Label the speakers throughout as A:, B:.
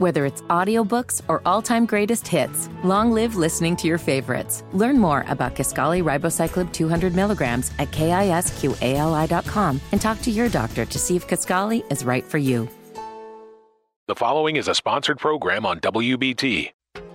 A: Whether it's audiobooks or all-time greatest hits, long live listening to your favorites. Learn more about Kisqali Ribociclib 200 milligrams at kisqali.com and talk to your doctor to see if Kisqali is right for you.
B: The following is a sponsored program on WBT.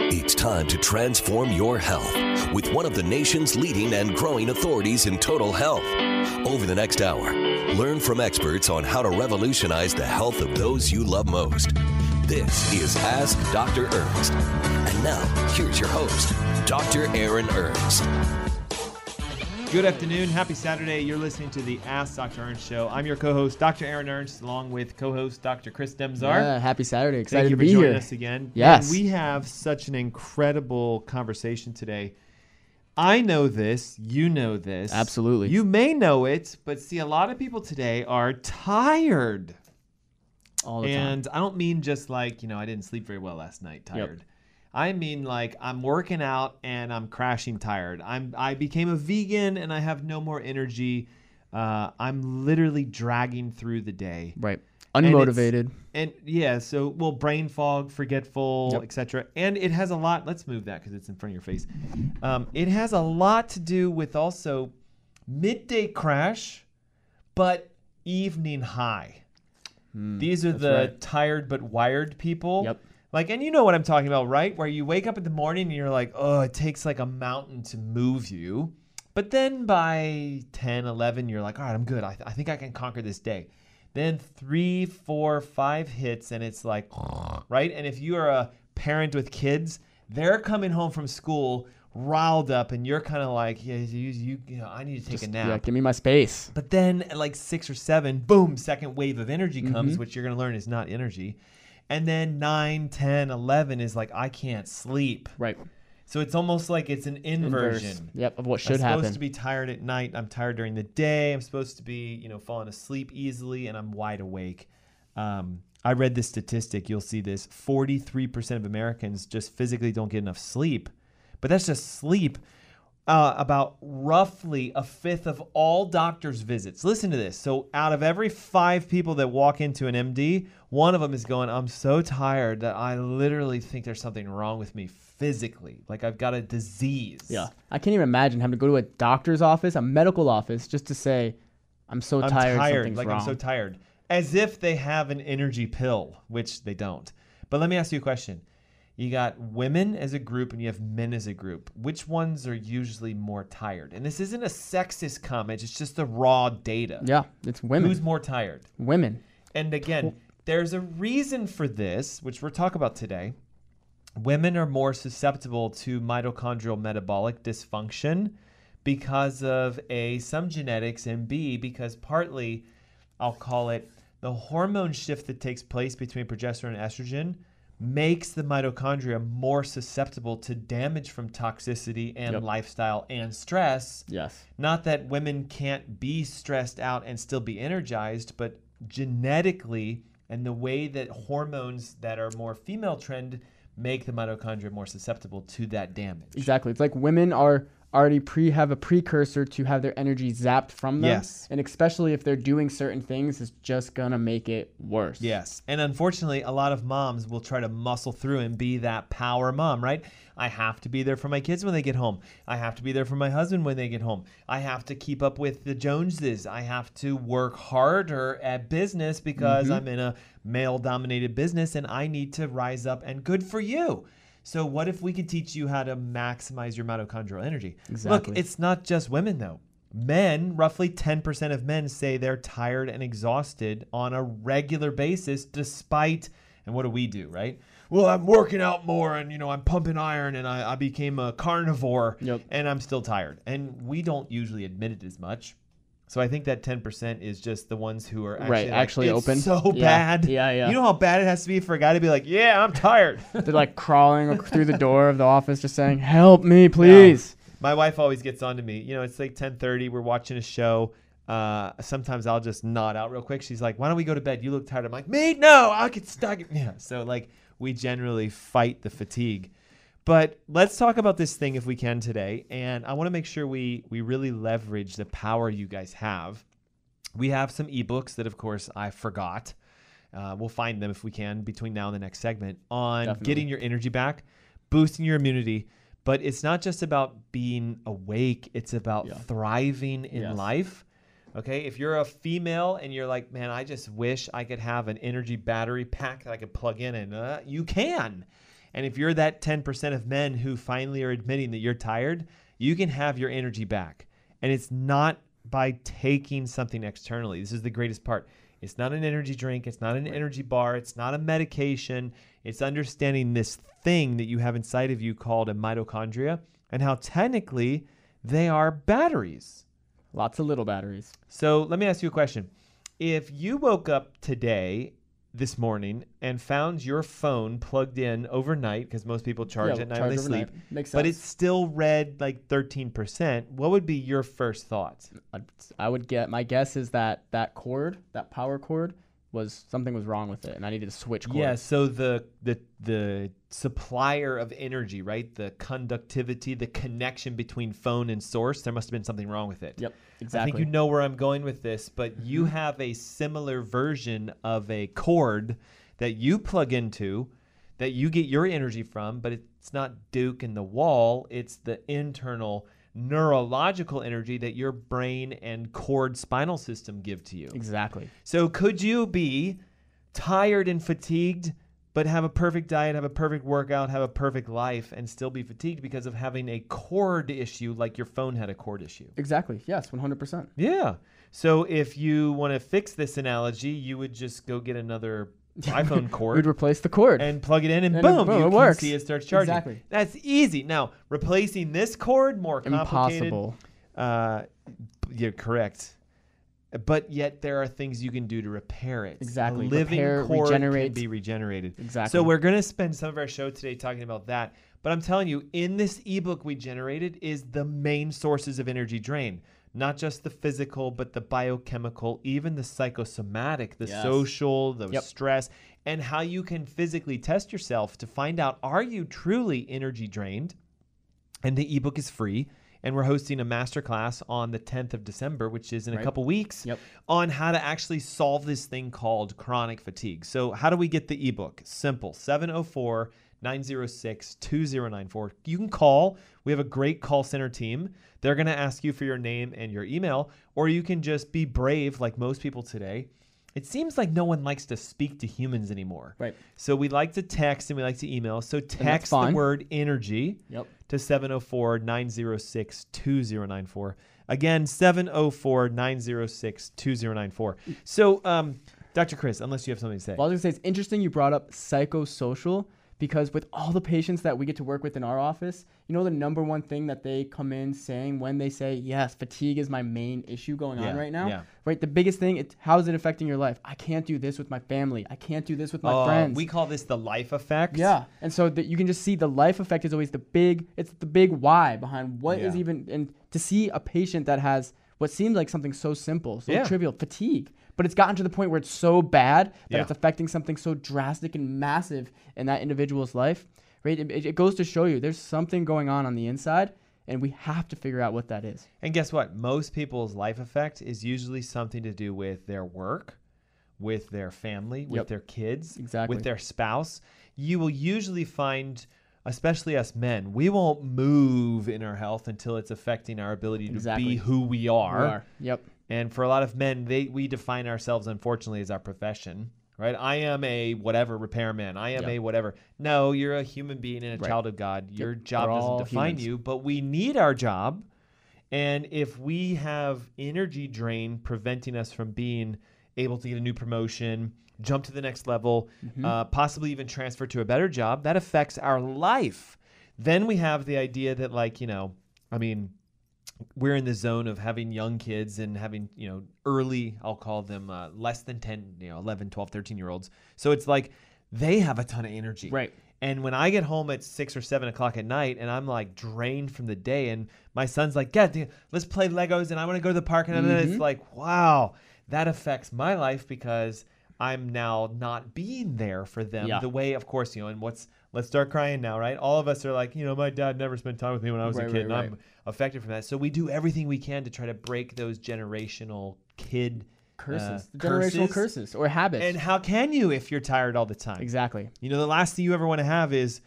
C: It's time to transform your health with one of the nation's leading and growing authorities in total health. Over the next hour, learn from experts on how to revolutionize the health of those you love most. This is Ask Dr. Ernst. And now, here's your host, Dr. Aaron Ernst.
D: Good afternoon. Happy Saturday. You're listening to the Ask Dr. Ernst show. I'm your co-host, Dr. Aaron Ernst, along with co-host Dr. Chris Demczar.
E: Yeah, happy Saturday. Excited
D: Thank you
E: to
D: for joining
E: here.
D: us again.
E: Yes.
D: And we have such an incredible conversation today. I know this. You know this.
E: Absolutely.
D: You may know it, but see, a lot of people today are tired.
E: All the time.
D: And I don't mean just like, you know, I didn't sleep very well last night, tired. I mean like I'm working out and I'm crashing tired. I'm I became a vegan and I have no more energy. Uh, I'm literally dragging through the day.
E: Right. Unmotivated.
D: And yeah, so well, brain fog, forgetful,
E: Yep.
D: etc. And it has a lot. Let's move that because it's in front of your face. Um, it has a lot to do with also midday crash, but evening high. These are the
E: right.
D: tired but wired people.
E: Yep.
D: Like, and you know what I'm talking about, right? Where you wake up in the morning and you're like, oh, it takes like a mountain to move you. But then by 10, 11, you're like, all right, I'm good. I, I think I can conquer this day. Then three, four, five hits, and it's like, right? And if you are a parent with kids, they're coming home from school riled up, and you're kind of like, yeah, you, you, you know, I need to take
E: Just-
D: a nap.
E: Yeah, give me my space.
D: But then at like six or seven, boom, second wave of energy
E: Mm-hmm.
D: comes, which you're going to learn is not energy. And then 9, 10, 11 is like, I can't sleep.
E: Right.
D: So it's almost like it's an
E: Inverse.
D: inversion.
E: Yep, of what should
D: I'm
E: should
D: supposed to be tired at night. I'm tired during the day. I'm supposed to be, you know, falling asleep easily, and I'm wide awake. Um, I read this statistic. You'll see this: 43% of Americans just physically don't get enough sleep. But that's just sleep. Uh, about roughly a fifth of all doctors' visits. Listen to this. So, out of every five people that walk into an MD, one of them is going, I'm so tired that I literally think there's something wrong with me physically. Like I've got a disease.
E: yeah. I can't even imagine having to go to a doctor's office, a medical office, just to say, I'm so
D: I'm
E: tired,
D: tired. Like
E: wrong.
D: I'm so tired. As if they have an energy pill, which they don't. But let me ask you a question. You got women as a group and you have men as a group. Which ones are usually more tired? And this isn't a sexist comment, it's just the raw data.
E: yeah, it's women.
D: Who's more tired?
E: women.
D: And again, there's a reason for this, which we'll talk about today. Women are more susceptible to mitochondrial metabolic dysfunction because of A, some genetics, and B, because partly, I'll call it the hormone shift that takes place between progesterone and estrogen makes the mitochondria more susceptible to damage from toxicity and
E: Yep.
D: lifestyle and stress.
E: Yes.
D: Not that women can't be stressed out and still be energized, but genetically and the way that hormones that are more female trend make the mitochondria more susceptible to that damage.
E: Exactly. It's like women are already pre have a precursor to have their energy zapped from them.
D: Yes.
E: And especially if they're doing certain things, it's just gonna make it worse.
D: Yes. And unfortunately, a lot of moms will try to muscle through and be that power mom, right? I have to be there for my kids when they get home. I have to be there for my husband when they get home. I have to keep up with the Joneses. I have to work harder at business because mm-hmm. I'm in a male dominated business and I need to rise up and good for you. So what if we could teach you how to maximize your mitochondrial energy?
E: Exactly.
D: Look, it's not just women though. Men, roughly 10% of men say they're tired and exhausted on a regular basis despite and what do we do, right? Well, I'm working out more and you know, I'm pumping iron and I, I became a carnivore
E: Yep.
D: and I'm still tired. And we don't usually admit it as much. So I think that 10% is just the ones who are actually,
E: Right,
D: like,
E: actually
D: "It's
E: open."
D: so
E: Yeah,
D: bad.
E: yeah, yeah.
D: You know how bad it has to be for a guy to be like, "Yeah, I'm tired."
E: They're like crawling through the door of the office just saying, Help me, please.
D: My wife always gets on to me. You know, it's like 10:30. We're watching a show. Uh, sometimes I'll just nod out real quick. She's like, "Why don't we go to bed? You look tired." I'm like, "Me? No, I get stuck." Yeah. So like, we generally fight the fatigue. But let's talk about this thing if we can today. And I want to make sure we we really leverage the power you guys have. We have some ebooks that, of course, I forgot. Uh, we'll find them if we can between now and the next segment on
E: Definitely.
D: getting your energy back, boosting your immunity. But it's not just about being awake, it's about
E: Yeah.
D: thriving in
E: Yes.
D: life. Okay. If you're a female and you're like, man, I just wish I could have an energy battery pack that I could plug in, and uh, you can. And if you're that 10% of men who finally are admitting that you're tired, you can have your energy back. And it's not by taking something externally. This is the greatest part. It's not an energy drink, it's not an energy bar, it's not a medication. It's understanding this thing that you have inside of you called a mitochondria and how technically they are batteries.
E: Lots of little batteries.
D: So let me ask you a question. If you woke up today, this morning, and found your phone plugged in overnight, because most people charge
E: Yeah,
D: at night when they sleep.
E: Makes
D: but
E: sense.
D: it's still read like 13%, what would be your first thoughts?
E: I would get my guess is that that cord, that power cord, was something was wrong with it, and I needed to switch cords.
D: Yeah, so the the the supplier of energy, right? The conductivity, the connection between phone and source, there must have been something wrong with it.
E: Yep. Exactly.
D: I think you know where I'm going with this, but you mm-hmm. have a similar version of a cord that you plug into that you get your energy from, but it's not Duke in the wall, it's the internal neurological energy that your brain and cord spinal system give to you.
E: Exactly.
D: So could you be tired and fatigued, but have a perfect diet, have a perfect workout, have a perfect life, and still be fatigued because of having a cord issue like your phone had a cord issue?
E: Exactly. Yes, 100%.
D: Yeah. So if you want to fix this analogy, you would just go get another iPhone cord.
E: We'd replace the cord.
D: and plug it in, and,
E: And it-
D: boom,
E: boom,
D: you
E: it
D: can
E: works.
D: see it starts charging.
E: Exactly.
D: That's easy. Now replacing this cord more complicated.
E: Impossible.
D: Uh, you're correct. But yet there are things you can do to repair it.
E: Exactly.
D: A living
E: Repair,
D: cord
E: regenerate.
D: can be regenerated.
E: Exactly.
D: So we're going to spend some of our show today talking about that. But I'm telling you, in this ebook we generated is the main sources of energy drain. Not just the physical, but the biochemical, even the psychosomatic, the
E: Yes.
D: social, the
E: Yep.
D: stress, and how you can physically test yourself to find out are you truly energy drained? And the ebook is free. And we're hosting a masterclass on the 10th of December, which is in a couple weeks,
E: Yep.
D: on how to actually solve this thing called chronic fatigue. So, how do we get the ebook? Simple 704 906 2094. You can call. We have a great call center team. They're going to ask you for your name and your email, or you can just be brave like most people today. It seems like no one likes to speak to humans anymore.
E: Right.
D: So we like to text and we like to email. So text the word energy
E: Yep.
D: to 704 906 2094. Again, 704 906 2094. So, um, Dr. Chris, unless you have something to say.
E: Well, I was gonna say it's interesting you brought up psychosocial because with all the patients that we get to work with in our office, you know the number one thing that they come in saying when they say, "Yes, fatigue is my main issue going
D: Yeah,
E: on right now."
D: yeah.
E: Right, the biggest thing, it's how is it affecting your life? I can't do this with my family. I can't do this with my
D: Uh,
E: friends.
D: We call this the life effect.
E: Yeah, and so that you can just see the life effect is always the big. It's the big why behind what is
D: Yeah.
E: even and to see a patient that has what seems like something so simple, so trivial, fatigue, but it's gotten to the point where it's so bad that
D: Yeah.
E: it's affecting something so drastic and massive in that individual's life. Right? It, it- goes to show you there's something going on on the inside, and we have to figure out what that is.
D: And guess what? Most people's life effect is usually something to do with their work, with their family, with
E: Yep.
D: their kids,
E: Exactly.
D: with their spouse. You will usually find, especially us men, we won't move in our health until it's affecting our ability to be who we
E: We
D: are.
E: are. Yep.
D: And for a lot of men, they we define ourselves unfortunately as our profession. Right? I am a whatever repairman. I am
E: Yep.
D: a whatever. No, you're a human being and a
E: Right.
D: child of God. Your
E: Yep.
D: job
E: We're
D: doesn't define
E: humans.
D: you, but we need our job. And if we have energy drain preventing us from being able to get a new promotion, jump to the next level,
E: Mm-hmm.
D: uh, possibly even transfer to a better job, that affects our life. Then we have the idea that, like, you know, I mean, we're in the zone of having young kids and having, you know, early, I'll call them uh, less than 10, you know, 11, 12, 13 year olds. So it's like they have a ton of energy.
E: Right.
D: And when I get home at six or seven o'clock at night and I'm like drained from the day, and my son's like, Yeah, dude, let's play Legos and I want to go to the park. And then it's like, wow, that affects my life because I'm now not being there for them
E: Yeah.
D: the way, of course, you know, and what's, let's start crying now, right? All of us are like, you know, my dad never spent time with me when I was
E: Right,
D: a kid,
E: right,
D: and
E: right.
D: I'm affected from that. So we do everything we can to try to break those generational kid
E: Curses,
D: uh,
E: the generational curses or habits.
D: And how can you if you're tired all the time?
E: exactly.
D: You know, the last thing you ever want to have is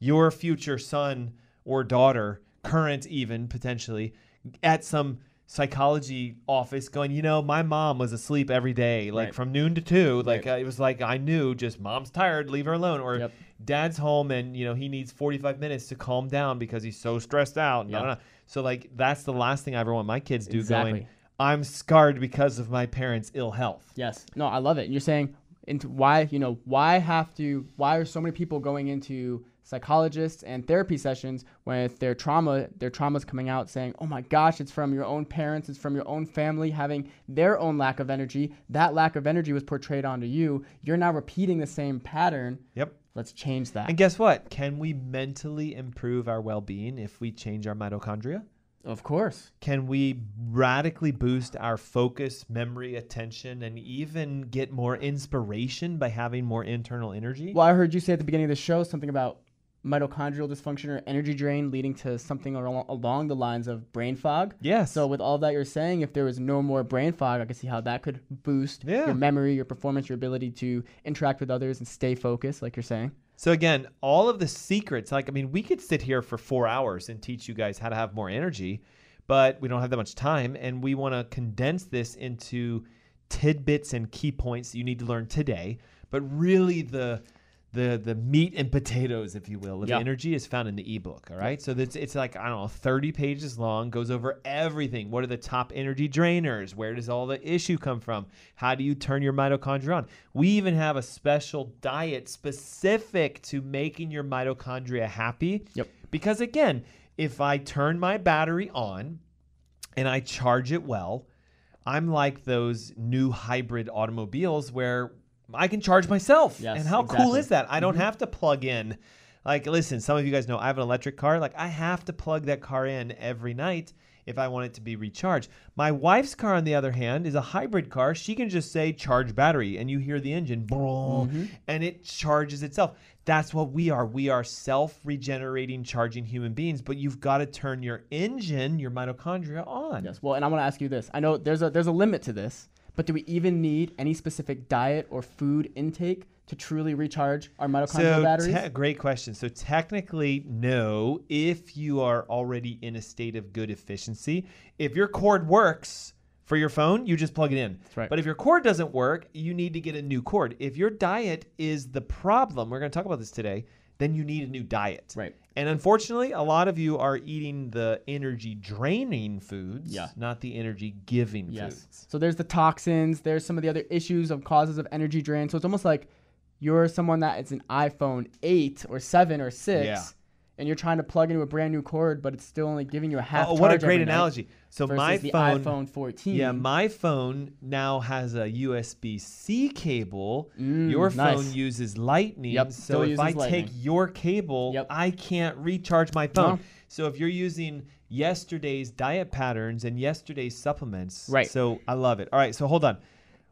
D: your future son or daughter, current even potentially, at some psychology office going, you know, my mom was asleep every day, like
E: Right.
D: from noon to two. Like
E: Right.
D: uh, it was like I knew just mom's tired, leave her alone. Or
E: Yep.
D: dad's home and, you know, he needs 45 minutes to calm down because he's so stressed out. And I
E: Yeah.
D: don't. So, like, that's the last thing I ever want my kids to do
E: Exactly.
D: going, I'm scarred because of my parents' ill health.
E: Yes. No, I love it. You're saying into why, you know, why have to why are so many people going into psychologists and therapy sessions with their trauma, their traumas coming out saying, "Oh my gosh, it's from your own parents, it's from your own family having their own lack of energy. That lack of energy was portrayed onto you. You're now repeating the same pattern.
D: Yep.
E: Let's change that."
D: And guess what? Can we mentally improve our well being if we change our mitochondria?
E: of course.
D: Can we radically boost our focus, memory, attention, and even get more inspiration by having more internal energy?
E: Well, I heard you say at the beginning of the show something about mitochondrial dysfunction or energy drain leading to something al- along the lines of brain fog.
D: Yes.
E: So with all that you're saying, if there was no more brain fog, I can see how that could boost
D: Yeah.
E: your memory, your performance, your ability to interact with others and stay focused, like you're saying.
D: So again, all of the secrets, like I mean, we could sit here for four hours and teach you guys how to have more energy, but we don't have that much time, and we want to condense this into tidbits and key points that you need to learn today. But really, the the the meat and potatoes, if you will, of
E: Yeah.
D: energy is found in the ebook. All right, so that's it's like I don't know, thirty pages long, goes over everything. What are the top energy drainers? Where does all the issue come from? How do you turn your mitochondria on? We even have a special diet specific to making your mitochondria happy.
E: Yep.
D: Because again, if I turn my battery on and I charge it well, I'm like those new hybrid automobiles where I can charge myself.
E: Yes,
D: and how cool is that? I don't mm-hmm. have to plug in. Like, listen, some of you guys know I have an electric car. Like, I have to plug that car in every night if I want it to be recharged. My wife's car, on the other hand, is a hybrid car. She can just say charge battery, and you hear the engine, boom, mm-hmm. and it charges itself. That's what we are. We are self regenerating, charging human beings, but you've got to turn your engine, your mitochondria on.
E: Yes. Well, and I want to ask you this. I know there's a there's a limit to this, but do we even need any specific diet or food intake to truly recharge our mitochondrial
D: So,
E: batteries?
D: te- great question. So, technically, no, if you are already in a state of good efficiency. If your cord works for your phone, you just plug it in.
E: right.
D: But if your cord doesn't work, you need to get a new cord. If your diet is the problem, we're going to talk about this today, then you need a new diet.
E: Right.
D: And unfortunately, a lot of you are eating the energy draining foods,
E: Yeah.
D: not the energy giving
E: Yes.
D: foods.
E: So there's the toxins, there's some of the other issues of causes of energy drain. So it's almost like you're someone that is an iPhone 8 or 7 or 6
D: Yeah.
E: and you're trying to plug into a brand new cord but it's still only giving you a half
D: Oh, what a great
E: every night
D: analogy. So my phone
E: iPhone 14.
D: Yeah, my phone now has a USB C cable. your
E: Mm, nice.
D: phone uses Lightning.
E: Yep,
D: so if I
E: Lightning.
D: take your cable,
E: Yep.
D: I can't recharge my phone.
E: No.
D: So if you're using yesterday's diet patterns and yesterday's supplements,
E: Right.
D: So I love it. All right, so hold on.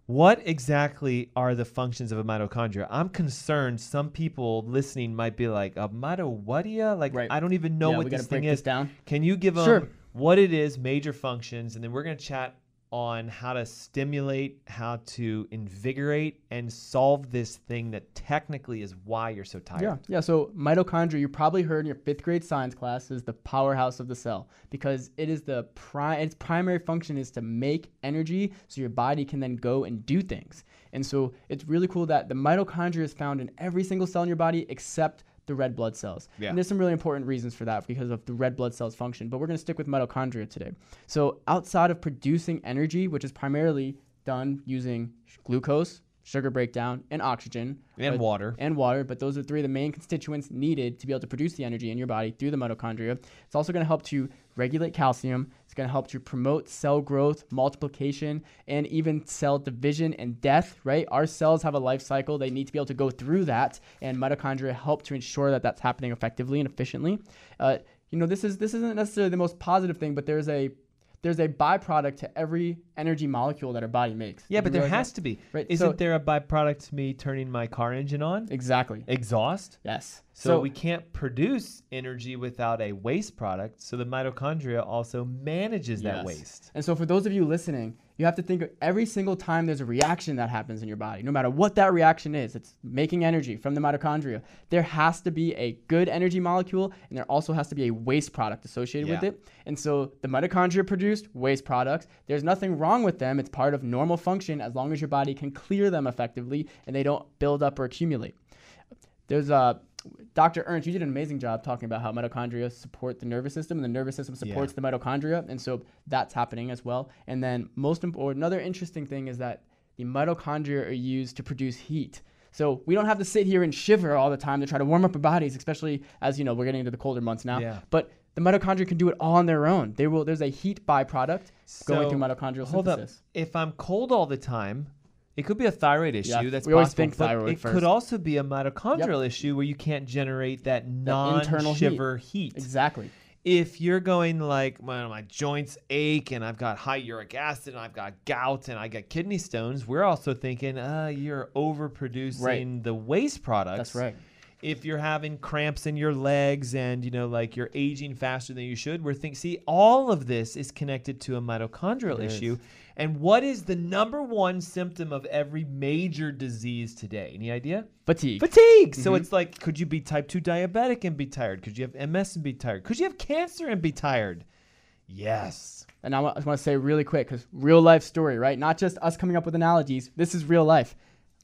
D: What exactly are the functions of a mitochondria? I'm concerned some people listening might be like, a mitochondria? Like,
E: Right.
D: I don't even know
E: Yeah,
D: what this thing
E: break this
D: is.
E: down.
D: Can you give them
E: Sure.
D: What it is, major functions, and then we're going to chat on how to stimulate, how to invigorate, and solve this thing that technically is why you're so tired.
E: Yeah, yeah. So mitochondria, you probably heard in your fifth grade science class, is the powerhouse of the cell because it is the pri- its primary function is to make energy so your body can then go and do things. And so it's really cool that the mitochondria is found in every single cell in your body except the red blood cells.
D: Yeah.
E: And there's some really important reasons for that because of the red blood cells function, but we're going to stick with mitochondria today. So outside of producing energy, which is primarily done using glucose, sugar breakdown, and oxygen.
D: And
E: but-
D: water.
E: And water, but those are three of the main constituents needed to be able to produce the energy in your body through the mitochondria. It's also going to help to regulate calcium. It's going to help to promote cell growth, multiplication, and even cell division and death, right? Our cells have a life cycle. They need to be able to go through that, and mitochondria help to ensure that that's happening effectively and efficiently. Uh, you know, this is this isn't necessarily the most positive thing, but there's a there's a byproduct to every energy molecule that our body makes.
D: Yeah,
E: Did
D: but there has
E: that?
D: to be.
E: Right,
D: Isn't
E: so-
D: there a byproduct to me turning my car engine on?
E: Exactly.
D: Exhaust.
E: Yes.
D: So, we can't produce energy without a waste product. So the mitochondria also manages that waste.
E: And so, for those of you listening, you have to think of every single time there's a reaction that happens in your body, no matter what that reaction is, it's making energy from the mitochondria. There has to be a good energy molecule, and there also has to be a waste product associated with it. And so, the mitochondria produced waste products. There's nothing wrong with them. It's part of normal function as long as your body can clear them effectively and they don't build up or accumulate. There's a Dr. Ernst, you did an amazing job talking about how mitochondria support the nervous system and the nervous system supports the mitochondria. And so that's happening as well. And then most important, another interesting thing is that the mitochondria are used to produce heat. So we don't have to sit here and shiver all the time to try to warm up our bodies, especially as you know we're getting into the colder months now.
D: Yeah.
E: But the mitochondria can do it all on their own. They will. There's a heat byproduct going through
D: So,
E: mitochondrial
D: Hold up. If I'm cold all the time, it could be a thyroid issue.
E: Yeah,
D: That's
E: we always
D: possible,
E: think
D: but
E: thyroid
D: It
E: first.
D: could also be a mitochondrial issue where you can't generate that non-shiver heat.
E: Exactly.
D: If you're going like, well, my joints ache and I've got high uric acid and I've got gout and I got kidney stones, we're also thinking, uh, you're overproducing
E: Right.
D: the waste products.
E: That's right.
D: if you're having cramps in your legs and you know like you're aging faster than you should we're thinking see all of this is connected to a mitochondrial
E: It is.
D: And what is the number one symptom of every major disease today any idea
E: Fatigue.
D: fatigue
E: Mm-hmm.
D: so it's like could you be type 2 diabetic and be tired could you have ms and be tired could you have cancer and be tired yes
E: And I want to say really quick because real life story, right? Not just us coming up with analogies. This is real life.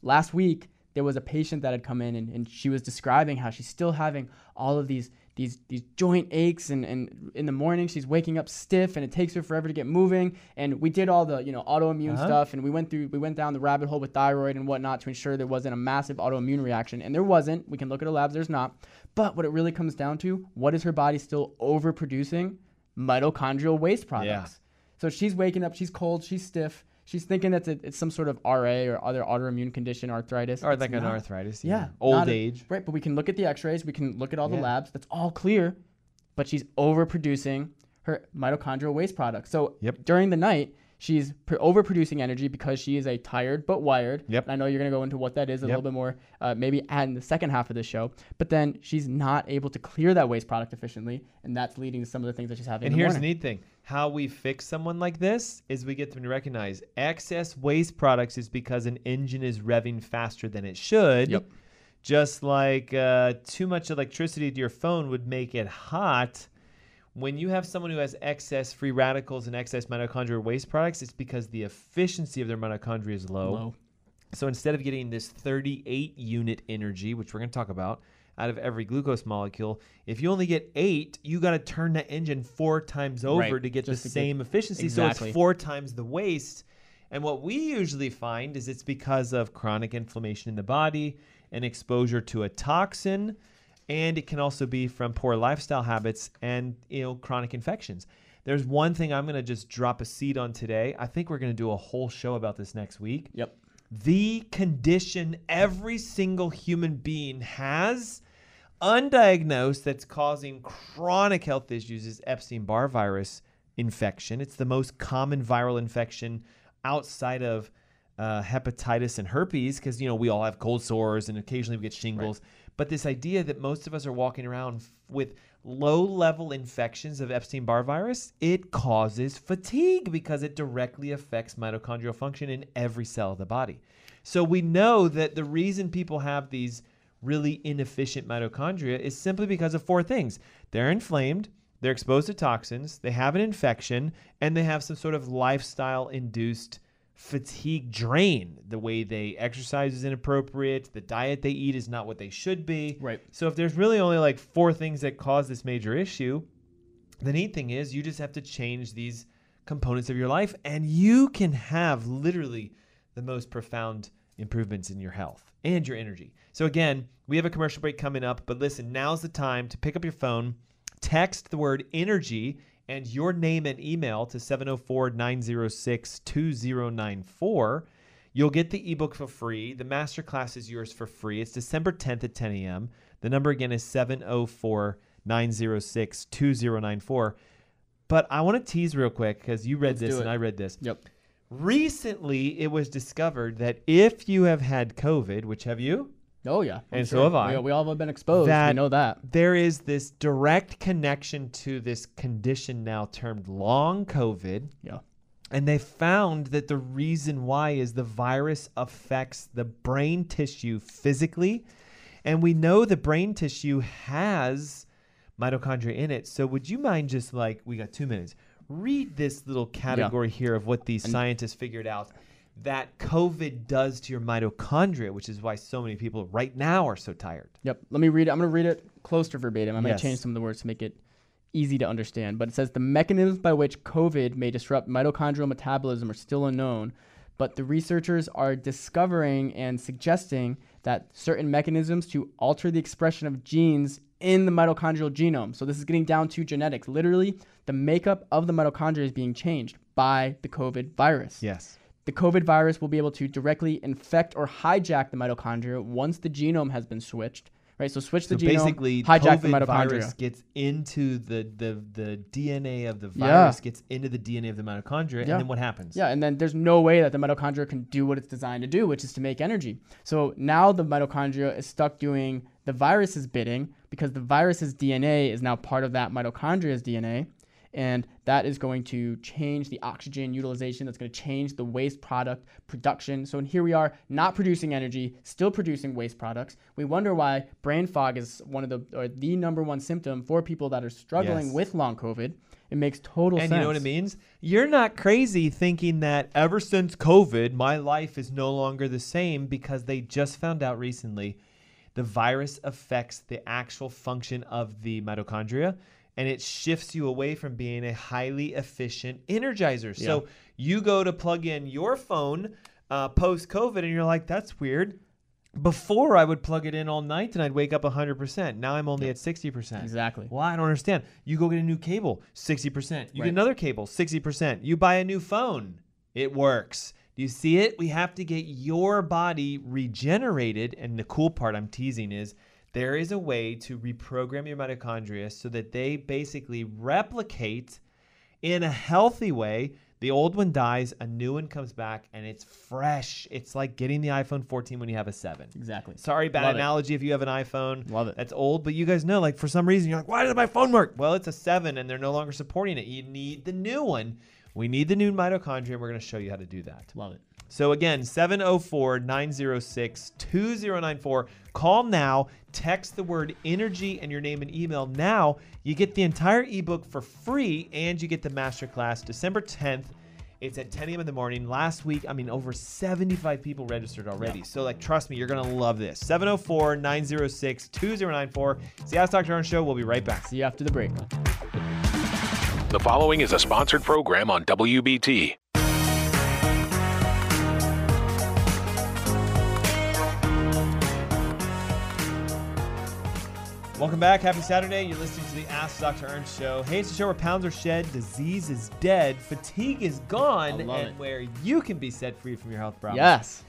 E: Last week there was a patient that had come in and, and she was describing how she's still having all of these these these joint aches and, and in the morning she's waking up stiff and it takes her forever to get moving. And we did all the you know autoimmune
D: Uh-huh.
E: stuff and we went through we went down the rabbit hole with thyroid and whatnot to ensure there wasn't a massive autoimmune reaction. And there wasn't. We can look at her labs. There's not. But what it really comes down to what is her body still overproducing? Mitochondrial waste products. So she's waking up, she's cold, she's stiff. She's thinking that it's, it's some sort of RA or other autoimmune condition, arthritis.
D: or
E: It's
D: like an
E: not.
D: arthritis
E: Yeah.
D: old
E: not a-
D: age
E: right, but we can look at the x-rays, we can look at all the
D: Yeah.
E: labs. That's all clear, but she's overproducing her mitochondrial waste products. So
D: Yep.
E: during the night, she's pr- overproducing energy because she is a tired but wired.
D: Yep.
E: And I know you're going to go into what that is a
D: Yep.
E: little bit more, uh, maybe in the second half of the show. But then she's not able to clear that waste product efficiently, and that's leading to some of the things that she's having.
D: And
E: the
D: here's the neat thing. How we fix someone like this is we get them to recognize excess waste products is because an engine is revving faster than it should.
E: Yep.
D: Just like uh, too much electricity to your phone would make it hot. When you have someone who has excess free radicals and excess mitochondrial waste products, it's because the efficiency of their mitochondria is low.
E: Low.
D: So instead of getting this 38 unit energy, which we're going to talk about, out of every glucose molecule, if you only get eight, you got to turn that engine four times over
E: Right,
D: to get the
E: just to get-
D: same efficiency. So it's four times the waste. And what we usually find is it's because of chronic inflammation in the body and exposure to a toxin. And it can also be from poor lifestyle habits and you know chronic infections. There's one thing I'm going to just drop a seed on today. I think we're going to do a whole show about this next week
E: Yep.
D: the condition every single human being has undiagnosed that's causing chronic health issues is Epstein Barr virus infection. It's the most common viral infection outside of uh, hepatitis and herpes because, you know, we all have cold sores and occasionally we get shingles. But this idea that most of us are walking around f- with low level infections of Epstein Barr virus, it causes fatigue because it directly affects mitochondrial function in every cell of the body. So we know that the reason people have these really inefficient mitochondria is simply because of four things they're inflamed, they're exposed to toxins, they have an infection, and they have some sort of lifestyle induced fatigue drain. The way they exercise is inappropriate, the diet they eat is not what they should be.
E: Right.
D: So if there's really only like four things that cause this major issue, the neat thing is you just have to change these components of your life and you can have literally the most profound improvements in your health and your energy. So again, we have a commercial break coming up, but listen, now's the time to pick up your phone, text the word energy and your name and email to 704-906-2094. You'll get the ebook for free. The masterclass is yours for free. It's December 10th at 10 a.m. The number again is 704 906 2094. But I want to tease real quick because you read
E: Let's
D: this and. I read this.
E: Yep.
D: Recently, it was discovered that if you have had COVID, which have you?
E: Oh yeah. I'm
D: And so have I.
E: We, we all have been exposed.
D: That-
E: we know that.
D: There is this direct connection to this condition now termed long COVID.
E: Yeah.
D: And they found that the reason why is the virus affects the brain tissue physically. And we know the brain tissue has mitochondria in it. So would you mind just like, we got two minutes, read this little category here of what these scientists figured out that COVID does to your mitochondria, which is why so many people right now are so tired.
E: Yep. Let me read it. I'm going to read it close to verbatim. I might
D: Yes.
E: change some of the words to make it easy to understand. But it says the mechanisms by which COVID may disrupt mitochondrial metabolism are still unknown, but the researchers are discovering and suggesting that certain mechanisms to alter the expression of genes in the mitochondrial genome. So this is getting down to genetics. Literally, the makeup of the mitochondria is being changed by the COVID virus.
D: Yes.
E: The COVID virus will be able to directly infect or hijack the mitochondria once the genome has been switched. Right, so switch
D: So
E: the genome,
D: basically,
E: hijack
D: COVID
E: the mitochondria.
D: virus gets into the, the the DNA of the
E: Yeah.
D: virus, gets into the DNA of the mitochondria,
E: Yeah.
D: and then what happens?
E: Yeah, and then there's no way that the mitochondria can do what it's designed to do, which is to make energy. So now the mitochondria is stuck doing the virus's bidding because the virus's DNA is now part of that mitochondria's DNA. And that is going to change the oxygen utilization. That's going to change the waste product production. So and here we are, not producing energy, still producing waste products. We wonder why brain fog is one of the or the number one symptom for people that are struggling
D: Yes.
E: with long COVID. It makes total
D: And
E: sense.
D: you know what it means? You're not crazy thinking that ever since COVID, my life is no longer the same because they just found out recently the virus affects the actual function of the mitochondria and it shifts you away from being a highly efficient energizer. So you go to plug in your phone uh, post COVID and you're like, that's weird. Before I would plug it in all night and I'd wake up 100%. Now I'm only at 60%.
E: Exactly.
D: Well, I don't understand. You go get a new cable, 60%. You
E: Right.
D: get another cable, 60%. You buy a new phone, it works. Do you see it? We have to get your body regenerated. And the cool part I'm teasing is there is a way to reprogram your mitochondria so that they basically replicate in a healthy way. The old one dies, a new one comes back, and it's fresh. It's like getting the iPhone 14 when you have a 7.
E: Exactly.
D: Sorry, bad
E: Love it.
D: analogy if you have an iPhone.
E: Love it.
D: That's old, but you guys know, like for some reason, you're like, why doesn't my phone work? Well, it's a seven, and they're no longer supporting it. You need the new one. We need the new mitochondria, and we're going to show you how to do that.
E: Love it.
D: So again, 704-906-2094. Call now, text the word energy and your name and email now. You get the entire ebook for free and you get the masterclass December 10th. It's at 10 a.m. in the morning. Last week, I mean, over 75 people registered already. So, like, trust me, you're going to love this. 704 906 2094. It's the Ask Dr. Aaron Show. We'll be right back.
E: See you after the break.
B: The following is a sponsored program on WBT.
D: Welcome back. Happy Saturday. You're listening to the Ask Dr. Ernst Show. Hey, it's a show where pounds are shed, disease is dead, fatigue is gone, and
E: it.
D: where you can be set free from your health problems.
E: Yes.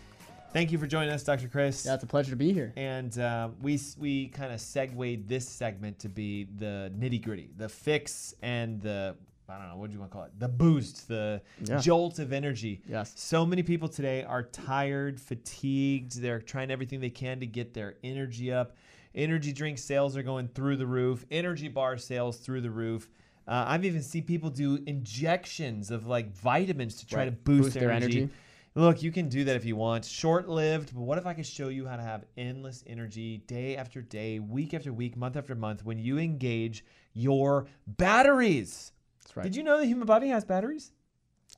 D: Thank you for joining us, Dr. Chris.
E: Yeah, it's a pleasure to be here.
D: And uh, we we kind of segued this segment to be the nitty gritty, the fix and the I don't know what do you want to call it, the boost, the
E: Yeah.
D: jolt of energy.
E: Yes.
D: So many people today are tired, fatigued. They're trying everything they can to get their energy up. Energy drink sales are going through the roof. Energy bar sales through the roof. Uh, I've even seen people do injections of like vitamins to try
E: Right.
D: to boost,
E: Boost
D: their, energy.
E: energy.
D: Look, you can do that if you want. Short lived, but what if I could show you how to have endless energy day after day, week after week, month after month when you engage your batteries?
E: That's right.
D: Did you know the human body has batteries?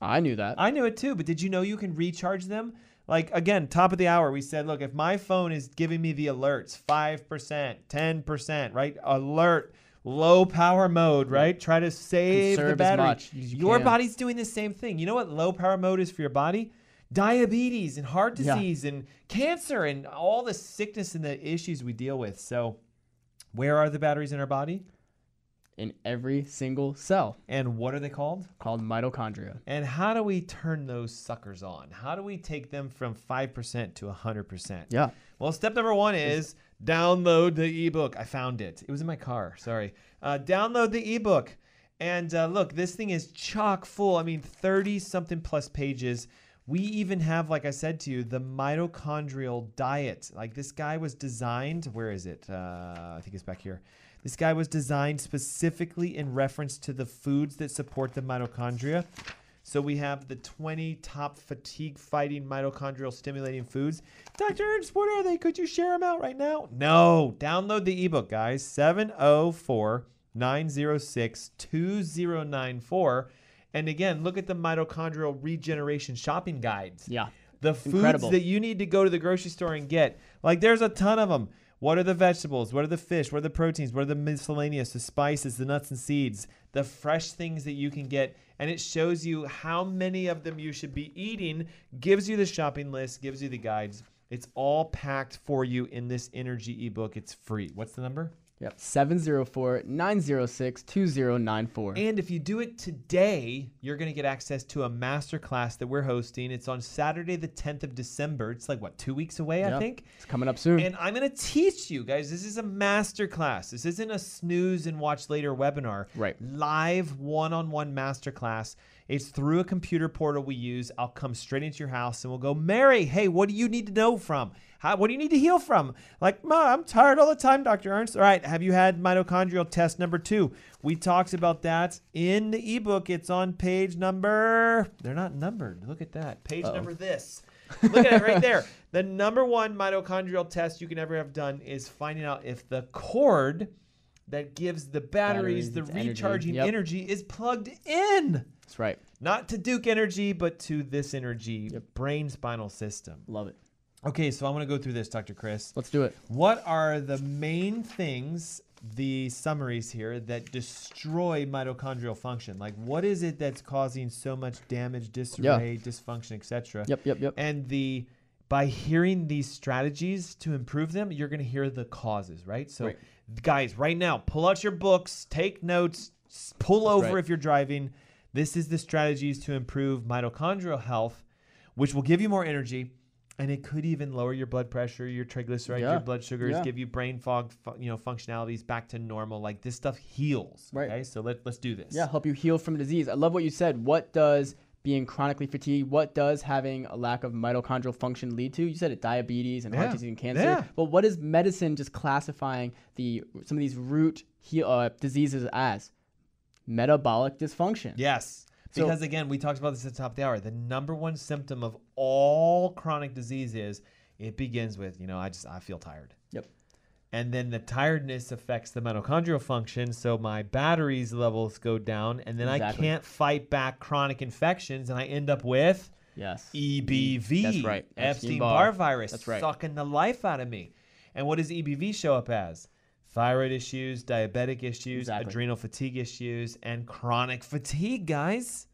E: I knew that.
D: I knew it too, but did you know you can recharge them? Like again, top of the hour, we said, look, if my phone is giving me the alerts, 5%, 10%, right? Alert, low power mode, right? Try to save the
E: Conserve as
D: battery.
E: much as you
D: your
E: can.
D: body's doing the same thing. You know what low power mode is for your body? diabetes and heart
E: Yeah.
D: disease and cancer and all the sickness and the issues we deal with. So, where are the batteries in our body?
E: In every single cell
D: And what are they called?
E: called mitochondria.
D: And how do we turn those suckers on? How do we take them from 5% to 100%?
E: Yeah.
D: Well, step number one is download the ebook. I found it. It was in my car. Sorry. Uh, download the ebook. And uh, look, this thing is chock full. I mean, 30 something plus pages. We even have, like I said to you, the mitochondrial diet. Like this guy was designed, where is it? Uh, I think it's back here. This guy was designed specifically in reference to the foods that support the mitochondria. So we have the 20 top fatigue fighting mitochondrial stimulating foods. Dr. Ernst, what are they? Could you share them out right now? No. Download the ebook, guys. 704 906 2094. And again, look at the mitochondrial regeneration shopping guides.
E: Yeah.
D: The foods
E: Incredible.
D: that you need to go to the grocery store and get. Like there's a ton of them. What are the vegetables? What are the fish? What are the proteins? What are the miscellaneous? The spices, the nuts and seeds, the fresh things that you can get. And it shows you how many of them you should be eating, gives you the shopping list, gives you the guides. It's all packed for you in this energy ebook. It's free. What's the number?
E: Yep. 704 906 2094.
D: And if you do it today, you're going to get access to a masterclass that we're hosting. It's on Saturday, the 10th of December. It's like, what, two weeks away, I think?
E: It's coming up soon.
D: And I'm going to teach you guys. This is a masterclass. This isn't a snooze and watch later webinar.
E: Right.
D: Live one on one masterclass. It's through a computer portal we use. I'll come straight into your house and we'll go, Mary, hey, what do you need to know from? How, what do you need to heal from? Like, Ma, I'm tired all the time, Dr. Ernst. All right, have you had mitochondrial test number two? We talked about that in the ebook. It's on page number, they're not numbered. Look at that. Page number this. Look at it right there. The number one mitochondrial test you can ever have done is finding out if the cord that gives the batteries,
E: Batteries,
D: the
E: its energy.
D: recharging
E: Yep.
D: energy is plugged in.
E: That's right.
D: Not to Duke Energy, but to this energy brain spinal system.
E: Love it.
D: Okay, so I want to go through this, Dr. Chris.
E: Let's do it.
D: What are the main things, the summaries here, that destroy mitochondrial function? Like, what is it that's causing so much damage, disarray, dysfunction, etc.?
E: Yep, yep, yep.
D: And the by hearing these strategies to improve them, you're going to hear the causes, right? So,
E: Right.
D: guys, right now, pull out your books, take notes, pull over
E: right.
D: if you're driving. This is the strategies to improve mitochondrial health, which will give you more energy. And it could even lower your blood pressure, your triglycerides,
E: Yeah.
D: your blood sugars,
E: Yeah.
D: give you brain fog, fu- you know, functionalities back to normal. Like this stuff heals.
E: Right.
D: Okay, so let, let's do this.
E: Yeah, help you heal from disease. I love what you said. What does being chronically fatigued, what does having a lack of mitochondrial function lead to? You said it diabetes and
D: Yeah.
E: heart disease and cancer.
D: Yeah.
E: But what is medicine just classifying the some of these root uh, diseases as? Metabolic dysfunction.
D: Yes.
E: So-
D: Because again, we talked about this at the top of the hour. The number one symptom of all chronic disease is it begins with, you know, I just I feel tired.
E: Yep.
D: And then the tiredness affects the mitochondrial function, so my batteries levels go down, and then I can't fight back chronic infections, and I end up with
E: Yes.
D: EBV.
E: That's right.
D: Epstein. Barr virus.
E: That's right.
D: Sucking the life out of me. And what does EBV show up as? Thyroid issues, diabetic issues,
E: Exactly.
D: adrenal fatigue issues, and chronic fatigue, guys.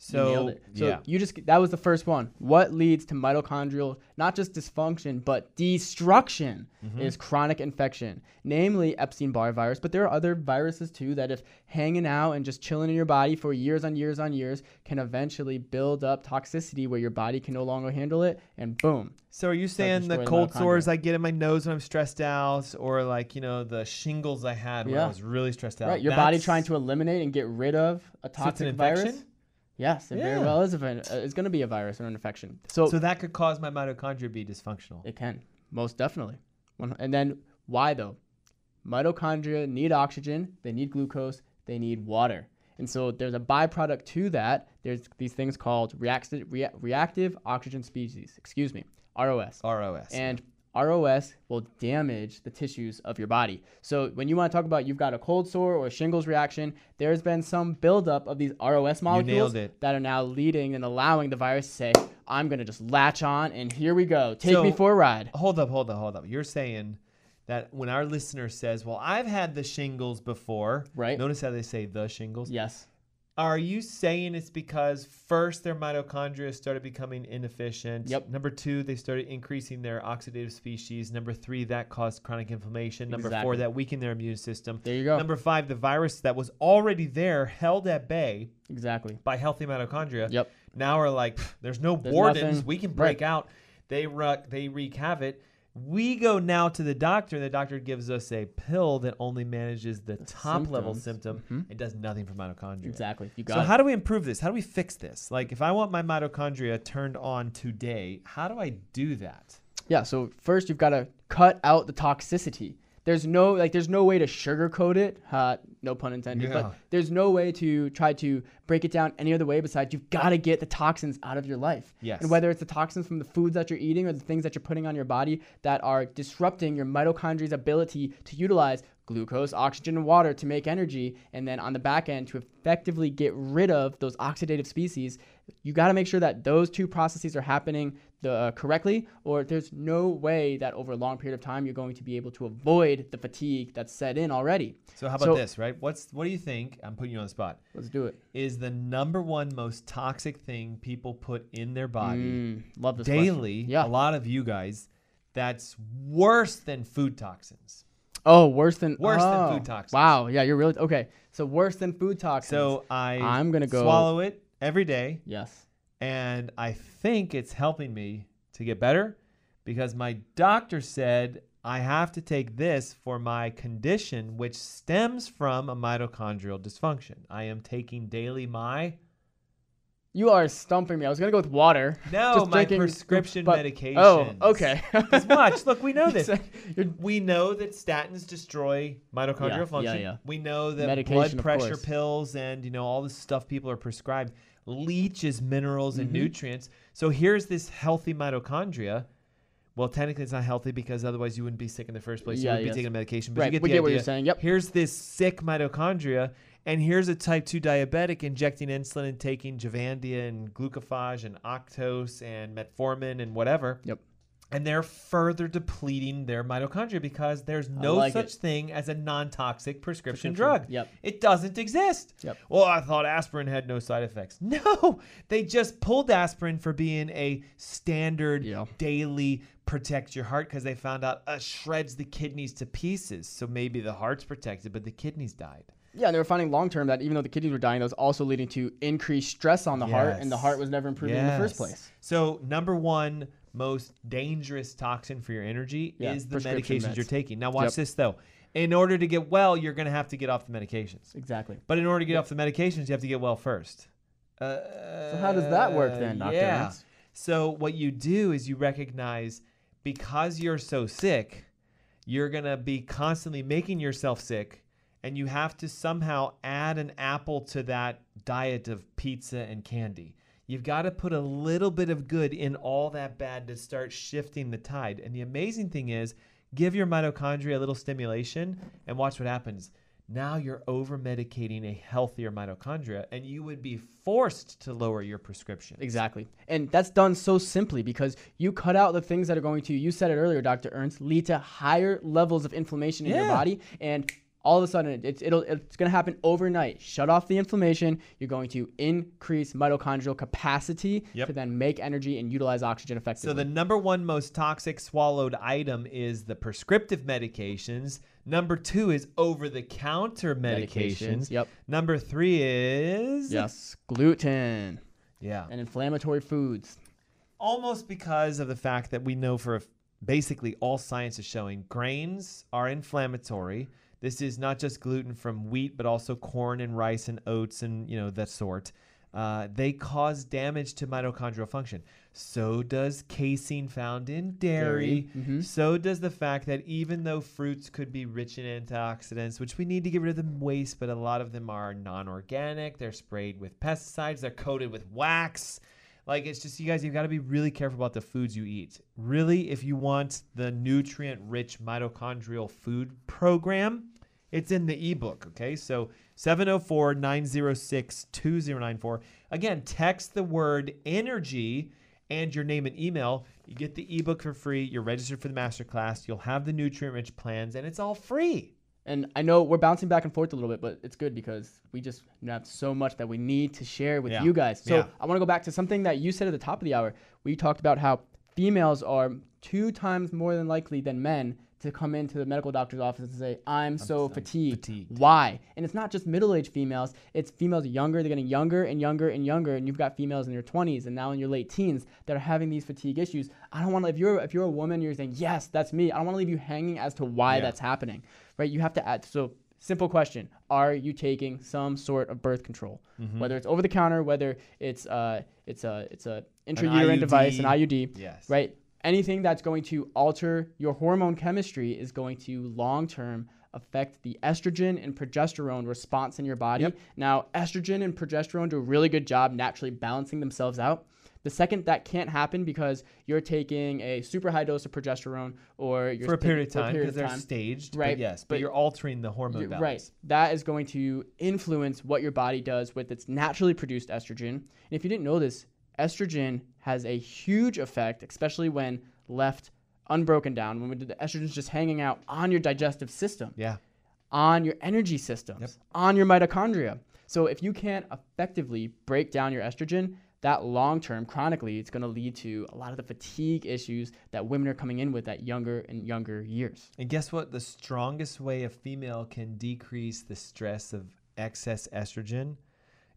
E: You
D: So,
E: nailed. So
D: yeah.
E: you just that was the first one. What leads to mitochondrial not just dysfunction but destruction
D: Mm-hmm.
E: is chronic infection, namely Epstein-Barr virus. But there are other viruses too that if hanging out and just chilling in your body for years on years on years can eventually build up toxicity where your body can no longer handle it, and boom.
D: So are you saying the cold sores. I get in my nose when I'm stressed out, or like you know the shingles I had when I was really stressed out?
E: Right, your body trying to eliminate and get rid of a
D: So it's
E: toxic
D: an
E: virus. Yes, it very
D: Yeah.
E: well is. A, uh, it's going to be a virus or an infection. So,
D: So that could cause my mitochondria to be dysfunctional.
E: It can, most definitely. One- And then why though? Mitochondria need oxygen, they need glucose, they need water. And so there's a byproduct to that. There's these things called reactive, rea- reactive oxygen species, excuse me, ROS.
D: ROS.
E: And ROS will damage the tissues of your body. So when you want to talk about you've got a cold sore or a shingles reaction, there's been some buildup of these ROS molecules that are now leading and allowing the virus to say, I'm going to just latch on and here we go. Take
D: So-
E: me for a ride.
D: hold up, hold up, hold up. You're saying that when our listener says, "Well, I've had the shingles before,"
E: Right.
D: Notice how they say the shingles.
E: Yes.
D: Are you saying it's because first their mitochondria started becoming inefficient?
E: Yep.
D: Number two, they started increasing their oxidative species. Number three, that caused chronic inflammation. Number four, that weakened their immune system.
E: There you go.
D: Number five, the virus that was already there, held at bay
E: exactly.
D: by healthy mitochondria.
E: Yep.
D: Now are like, there's no
E: There's
D: wardens.
E: nothing-
D: We can break
E: right.
D: out. They wreak, they wreak havoc. We go now to the doctor. And the doctor gives us a pill that only manages the, top level
E: symptoms.
D: symptom. Mm-hmm. It does nothing for mitochondria.
E: Exactly. You got
D: So
E: it.
D: how do we improve this? How do we fix this? Like if I want my mitochondria turned on today, how do I do that?
E: Yeah, so first you've got to cut out the toxicity. There's no like there's no way to sugarcoat it, uh, no pun intended,
D: Yeah.
E: but there's no way to try to break it down any other way besides you've got to get the toxins out of your life.
D: Yes.
E: And whether it's the toxins from the foods that you're eating or the things that you're putting on your body that are disrupting your mitochondria's ability to utilize glucose, oxygen, and water to make energy, and then on the back end to effectively get rid of those oxidative species, you got to make sure that those two processes are happening the, uh, correctly, or there's no way that over a long period of time you're going to be able to avoid the fatigue that's set in already.
D: So how about
E: So-
D: this, right? What's what do you think? I'm putting you on the spot.
E: Let's do it.
D: Is the number one most toxic thing people put in their body
E: Mm, love this question.
D: daily?
E: Yeah.
D: A lot of you guys. That's worse than food toxins.
E: Oh, worse than
D: Worse than
E: oh,
D: food toxins.
E: Wow. Yeah, you're really okay. So worse than food toxins.
D: So I
E: I'm gonna go-
D: swallow it every day,
E: yes.
D: and I think it's helping me to get better because my doctor said I have to take this for my condition, which stems from a mitochondrial dysfunction. I am taking daily my
E: You are stumping me. I was gonna go with water.
D: No,
E: Just
D: my
E: drinking-
D: prescription
E: but-
D: medications.
E: Oh, okay.
D: Watch, look, we know this. We know that statins destroy mitochondrial
E: Yeah, yeah,
D: function.
E: yeah.
D: We know that
E: Medication,
D: blood pressure pills and you know all this stuff people are prescribed leaches minerals
E: Mm-hmm.
D: and nutrients. So here's this healthy mitochondria. Well, technically it's not healthy because otherwise you wouldn't be sick in the first place.
E: Yeah,
D: you would
E: yes.
D: be taking a medication. But
E: Right,
D: you get
E: we
D: the
E: get what you're saying, yep.
D: Here's this sick mitochondria, and here's a type 2 diabetic injecting insulin and taking Avandia and glucophage and Actos and metformin and whatever
E: Yep.
D: and they're further depleting their mitochondria because there's no
E: like
D: such
E: it.
D: thing as a non-toxic prescription,
E: Prescription,
D: drug.
E: yep.
D: It doesn't exist.
E: Yep.
D: Well, I thought aspirin had no side effects. No, they just pulled aspirin for being a standard
E: Yeah.
D: daily protect your heart because they found out uh, shreds the kidneys to pieces. So maybe the heart's protected, but the kidneys died.
E: Yeah, and they were finding long term that even though the kidneys were dying, that was also leading to increased stress on the heart, and the heart was never improving in the first place.
D: So number one most dangerous toxin for your energy
E: Yeah,
D: is the medications you're taking. Now watch
E: Yep.
D: this though. In order to get well, you're going to have to get off the medications.
E: Exactly.
D: But in order to get off the medications, you have to get well first. Uh,
E: So how does that work then, Dr.
D: Yeah.
E: Ernst?
D: So what you do is you recognize because you're so sick, you're going to be constantly making yourself sick and you have to somehow add an apple to that diet of pizza and candy. You've got to put a little bit of good in all that bad to start shifting the tide. And the amazing thing is, give your mitochondria a little stimulation and watch what happens. Now you're over medicating a healthier mitochondria, and you would be forced to lower your prescription.
E: Exactly. And that's done so simply because you cut out the things that are going to, you said it earlier, Dr. Ernst, lead to higher levels of inflammation in your body. And all of a sudden, it's, it'll, it's going to happen overnight. Shut off the inflammation. You're going to increase mitochondrial capacity
D: Yep.
E: to then make energy and utilize oxygen effectively.
D: So the number one most toxic swallowed item is the prescriptive medications. Number two is over-the-counter medications.
E: Medications, yep.
D: Number three is
E: yes, gluten
D: yeah,
E: and inflammatory foods.
D: almost because of the fact that we know for a- basically all science is showing grains are inflammatory. This is not just gluten from wheat, but also corn and rice and oats and you know that sort. Uh, they cause damage to mitochondrial function. So does casein found in dairy.
E: Dairy, mhm.
D: So does the fact that even though fruits could be rich in antioxidants, which we need to get rid of the waste, but a lot of them are non-organic. They're sprayed with pesticides. They're coated with wax. Like it's just you guys, you've got to be really careful about the foods you eat. Really, if you want the nutrient-rich mitochondrial food program, it's in the ebook. Okay, so 704-906-2094. Again, text the word energy and your name and email. You get the ebook for free. You're registered for the masterclass. You'll have the nutrient-rich plans, and it's all free.
E: And I know we're bouncing back and forth a little bit, but it's good because we just have so much that we need to share with
D: Yeah.
E: you guys. So
D: Yeah.
E: I want to go back to something that you said at the top of the hour. We talked about how females are two times more than likely than men to come into the medical doctor's office and say, I'm so fatigued.
D: fatigued.
E: Why? And it's not just middle aged females, it's females younger. They're getting younger and younger and younger. And you've got females in their 20s and now in your late teens that are having these fatigue issues. I don't want to, if you're, if you're a woman, you're saying, yes, that's me. I don't want to leave you hanging as to why
D: Yeah.
E: that's happening, right? You have to add. So, simple question Are you taking some sort of birth control?
D: Mm-hmm.
E: Whether it's over the counter, whether it's, uh, it's a, it's a intrauterine device, an IUD,
D: Yes.
E: right? Anything that's going to alter your hormone chemistry is going to long term affect the estrogen and progesterone response in your body.
D: Yep.
E: Now, estrogen and progesterone do a really good job naturally balancing themselves out. The second that can't happen because you're taking a super high dose of progesterone or you're
D: For a period of time because they're
E: time,
D: staged.
E: Right,
D: But yes, but,
E: but
D: you're altering the hormone balance.
E: Right. That is going to influence what your body does with its naturally produced estrogen. And if you didn't know this, estrogen has a huge effect, especially when left unbroken down, when the estrogen is just hanging out on your digestive system,
D: Yeah.
E: on your energy systems, on your mitochondria. So if you can't effectively break down your estrogen, that long term, chronically, it's going to lead to a lot of the fatigue issues that women are coming in with at younger and younger years.
D: And guess what? The strongest way a female can decrease the stress of excess estrogen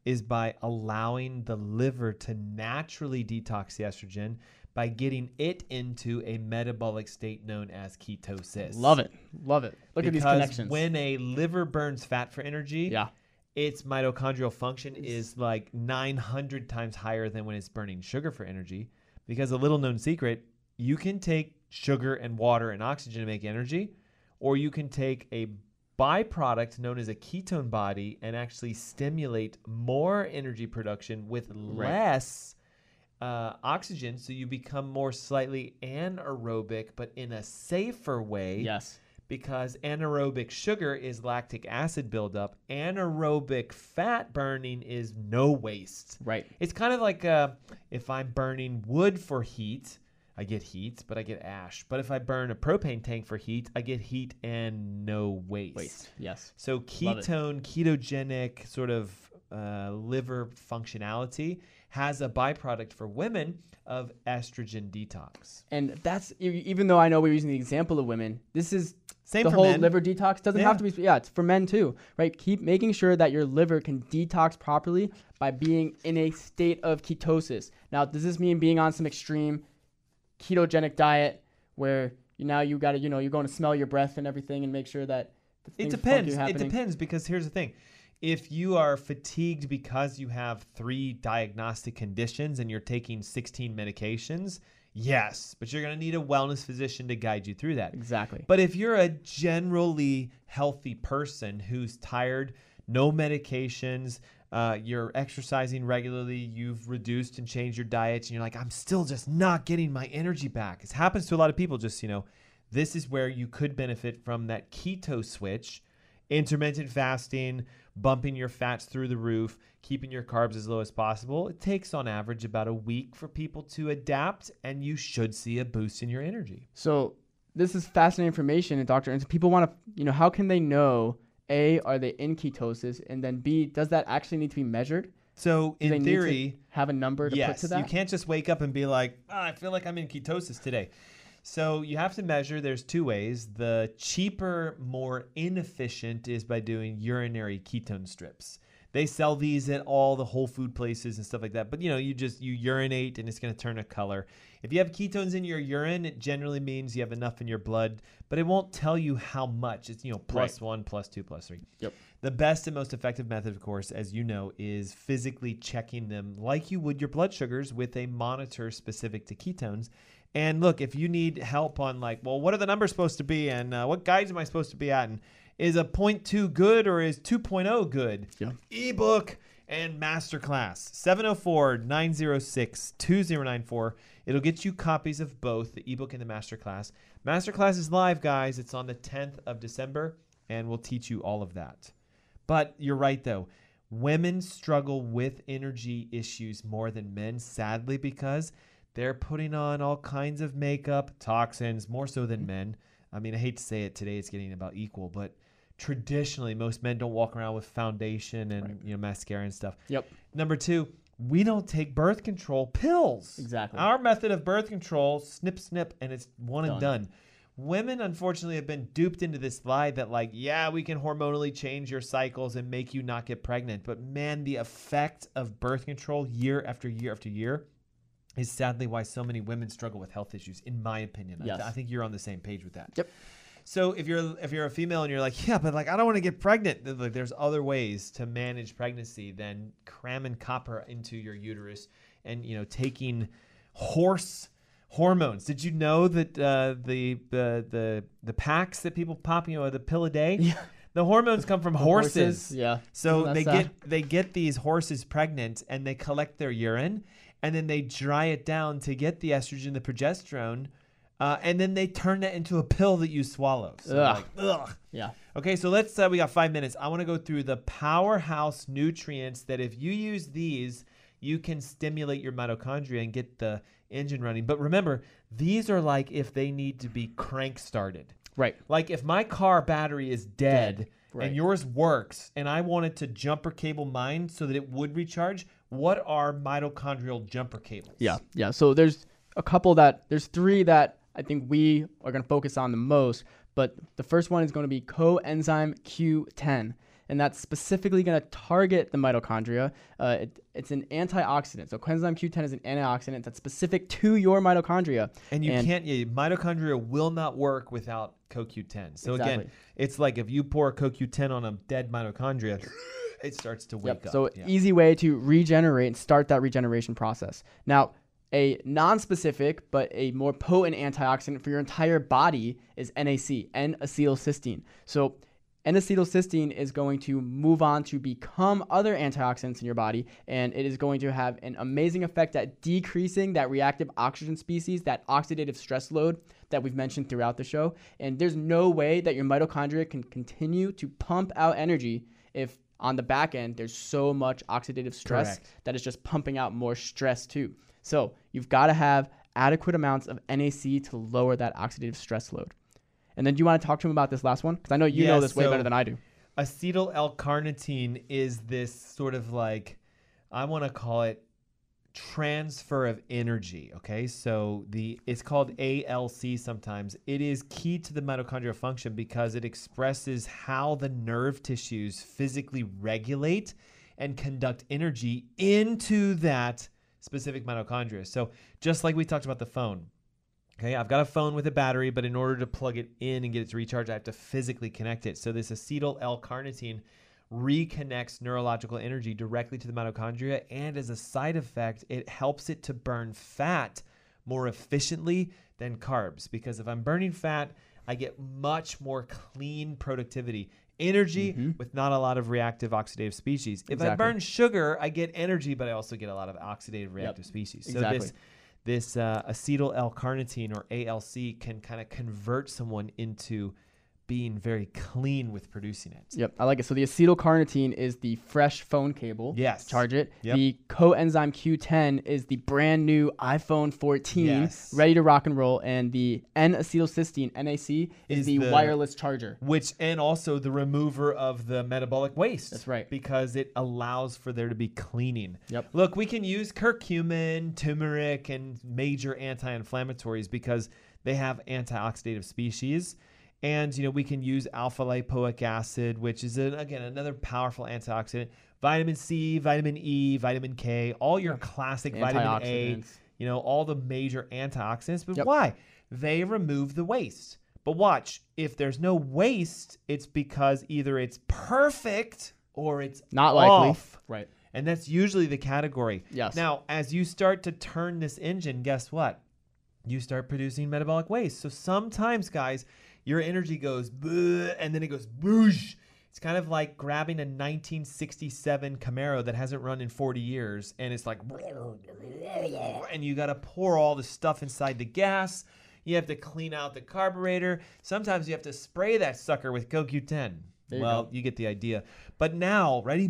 D: is by allowing the liver to naturally detox the estrogen by getting it into a metabolic state known as ketosis.
E: Love it. Love it. Look at these
D: Because
E: connections.
D: When a liver burns fat for energy,
E: yeah.
D: its mitochondrial function is like 900 times higher than when it's burning sugar for energy. Because a little known secret, you can take sugar and water and oxygen to make energy, or you can take a byproduct known as a ketone body and actually stimulate more energy production with less uh, oxygen. So you become more slightly anaerobic, but in a safer way
E: Yes.
D: because anaerobic sugar is lactic acid buildup. Anaerobic fat burning is no waste.
E: Right.
D: It's kind of like uh, if I'm burning wood for heat, I get heat, but I get ash. But if I burn a propane tank for heat, I get heat and no waste.
E: Waste. Yes.
D: So ketone, ketogenic sort of uh, liver functionality has a byproduct for women of estrogen detox.
E: And that's even though I know we're using the example of women, this is
D: Same
E: the
D: for
E: whole
D: men.
E: liver detox doesn't
D: Yeah.
E: have to be yeah, it's for men too, right? Keep making sure that your liver can detox properly by being in a state of ketosis. Now, does this mean being on some extreme ketogenic diet where you now you got to, you know, you're going to smell your breath and everything and make sure that the
D: It depends. It depends because here's the thing. If you are fatigued because you have three diagnostic conditions and you're taking 16 medications, yes, but you're going to need a wellness physician to guide you through that.
E: Exactly.
D: But if you're a generally healthy person who's tired, no medications, uh, you're exercising regularly, you've reduced and changed your diet, and you're like, I'm still just not getting my energy back. This happens to a lot of people. Just, you know, this is where you could benefit from that keto switch, intermittent fasting, bumping your fats through the roof, keeping your carbs as low as possible. It takes on average about a week for people to adapt, and you should see a boost in your energy.
E: So this is fascinating information, and Doctor, and people want to, you know, how can they know? A, are they in ketosis, and then B, does that actually need to be measured?
D: So,
E: Do
D: in theory,
E: have a number to put
D: yes,
E: to that.
D: you can't just wake up and be like, "Ah, I feel like I'm in ketosis today. So you have to measure. There's two ways. The cheaper, more inefficient is by doing urinary ketone strips. They sell these at all the whole food places and stuff like that. But you know, you just you urinate and it's going to turn a color. If you have ketones in your urine, it generally means you have enough in your blood, but it won't tell you how much. It's you know plus
E: Right.
D: one, plus two, plus three.
E: Yep.
D: The best and most effective method, of course, as you know, is physically checking them like you would your blood sugars with a monitor specific to ketones. And look, if you need help on like, well, what are the numbers supposed to be, and uh, what guides am I supposed to be at, and is a 0.2 good or is 2.0 good?
E: Yeah.
D: Ebook and masterclass 704 906 2094. It'll get you copies of both the ebook and the masterclass. Masterclass is live, guys. It's on the 10th of December, and we'll teach you all of that. But you're right, though. Women struggle with energy issues more than men, sadly, because they're putting on all kinds of makeup, toxins, more so than mm. men. I mean, I hate to say it today, it's getting about equal, but traditionally most men don't walk around with foundation and you know mascara and stuff.
E: Yep.
D: Number two, we don't take birth control pills.
E: Exactly.
D: Our method of birth control, snip, snip, and it's one and
E: Done.
D: done. Women, unfortunately, have been duped into this lie that, like, yeah, we can hormonally change your cycles and make you not get pregnant. But man, the effect of birth control year after year after year is sadly why so many women struggle with health issues, in my opinion. I-
E: Yes.
D: I think you're on the same page with that.
E: Yep.
D: So if you're if you're a female and you're like, yeah, but like I don't want to get pregnant, like there's other ways to manage pregnancy than cramming copper into your uterus and you know taking horse hormones. Did you know that uh, the the the the packs that people pop, you know, the pill a day,
E: Yeah.
D: the hormones come from horses.
E: Yeah.
D: So
E: Isn't
D: they
E: sad?
D: get they get these horses pregnant and they collect their urine and then they dry it down to get the estrogen, the progesterone, uh, and then they turn that into a pill that you swallow. So
E: Ugh.
D: like, ugh.
E: Yeah.
D: Okay, so let's uh, we got five minutes. I want to go through the powerhouse nutrients that if you use these, you can stimulate your mitochondria and get the engine running. But remember, these are like if they need to be crank started.
E: Right.
D: Like if my car battery is dead,
E: Dead, right.
D: and yours works, and I wanted to jumper cable mine so that it would recharge, what are mitochondrial jumper cables?
E: Yeah, yeah. So there's a couple that there's three that I think we are going to focus on the most. But the first one is going to be coenzyme Q10, and that's specifically going to target the mitochondria. Uh, it, it's an antioxidant. So coenzyme Q10 is an antioxidant that's specific to your mitochondria.
D: And you can't, yeah, mitochondria will not work without CoQ10. So again, it's like if you pour CoQ10 on a dead mitochondria, it starts to wake
E: Yep.
D: up.
E: So
D: Yeah.
E: easy way to regenerate and start that regeneration process. Now, a non-specific but a more potent antioxidant for your entire body is NAC, N-acetylcysteine. So N-acetylcysteine is going to move on to become other antioxidants in your body, and it is going to have an amazing effect at decreasing that reactive oxygen species, that oxidative stress load that we've mentioned throughout the show. And there's no way that your mitochondria can continue to pump out energy if on the back end there's so much oxidative stress
D: Correct.
E: that is just pumping out more stress too. So you've got to have adequate amounts of NAC to lower that oxidative stress load. And then do you want to talk to him about this last one? Because I know you know
D: Yeah,
E: this way better than I do.
D: acetyl L-carnitine is this sort of like I want to call it transfer of energy. Okay, so the it's called ALC sometimes. It is key to the mitochondrial function because it expresses how the nerve tissues physically regulate and conduct energy into that specific mitochondria. So just like we talked about the phone, Okay, I've got a phone with a battery, but in order to plug it in and get it to recharge, I have to physically connect it. So this acetyl L-carnitine reconnects neurological energy directly to the mitochondria, and as a side effect, it helps it to burn fat more efficiently than carbs. Because if I'm burning fat, I get much more clean productivity. Energy with not a lot of reactive oxidative species. If I burn sugar, I get energy, but I also get a lot of oxidative reactive species. So
E: Exactly.
D: this this uh, acetyl L-carnitine or ALC can kind of convert someone into being very clean with producing it.
E: Yep, I like it. So the acetylcarnitine is the fresh phone cable.
D: Yes.
E: Charge it.
D: Yep.
E: The coenzyme Q10 is the brand new iPhone 14,
D: Yes.
E: ready to rock and roll, and the N-acetylcysteine (NAC) is,
D: Is
E: the,
D: the-
E: wireless charger.
D: Which and also the remover of the metabolic waste.
E: That's right.
D: Because it allows for there to be cleaning.
E: Yep.
D: Look, we can use curcumin, turmeric, and major anti-inflammatories because they have antioxidative species. And you know we can use alpha lipoic acid, which is an, again another powerful antioxidant. Vitamin C, vitamin E, vitamin K, all your classic vitamin A. You know all the major antioxidants. But
E: Yep.
D: why? They remove the waste. But watch, if there's no waste, it's because either it's perfect or it's
E: Not likely.
D: off.
E: Right.
D: And that's usually the category.
E: Yes.
D: Now, as you start to turn this engine, guess what? You start producing metabolic waste. So sometimes, guys, your energy goes and then it goes boosh. It's kind of like grabbing a 1967 Camaro that hasn't run in 40 years and it's like, and you got to pour all the stuff inside the gas. You have to clean out the carburetor. Sometimes you have to spray that sucker with CoQ10.
E: you
D: well,
E: go.
D: you get the idea. But now, ready?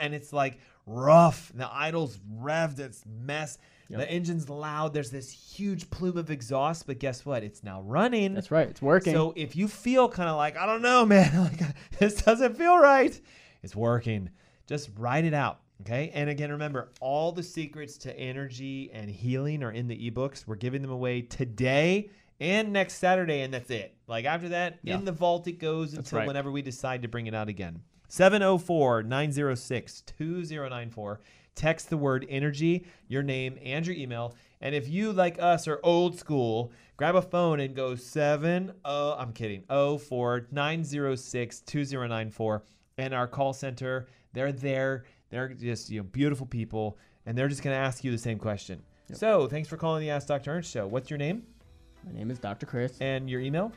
D: And it's like rough. The idle's revved. It's mess.
E: Yep.
D: The engine's loud. There's this huge plume of exhaust, but guess what? It's now running.
E: That's right. It's working.
D: So if you feel kind of like, I don't know, man, like this doesn't feel right, it's working. Just write it out. Okay. And again, remember, all the secrets to energy and healing are in the ebooks. We're giving them away today and next Saturday, and that's it. Like after that,
E: Yeah.
D: in the vault it goes
E: That's
D: until
E: right.
D: whenever we decide to bring it out again. 704 906 2094. Text the word energy, your name, and your email. And if you, like us, are old school, grab a phone and go 70, I'm kidding, 04 906 2094. And our call center, they're there. They're just you know beautiful people, and they're just going to ask you the same question. So thanks for calling the Ask Dr. Ernst show. What's your name
E: My name is Dr. Chris.
D: and your email?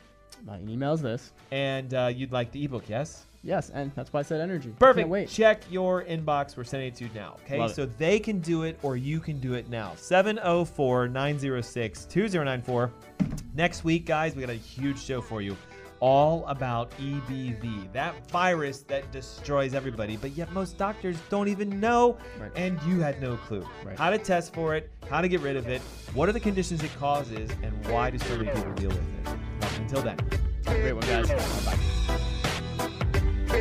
E: My email is this.
D: And uh, you'd like the ebook, yes?
E: Yes, and that's why I said energy.
D: Perfect.
E: Wait.
D: Check your inbox. We're sending it to you now. Okay.
E: Love it.
D: so they can do it or you can do it now. 704 906 2094. Next week, guys, we got a huge show for you. All about EBV, that virus that destroys everybody, but yet most doctors don't even know,
E: Right.
D: and you had no clue.
E: Right.
D: How to test for it, how to get rid of it, what are the conditions it causes, and why do so many people deal with it. Until then.
E: Have a great one, guys. Bye.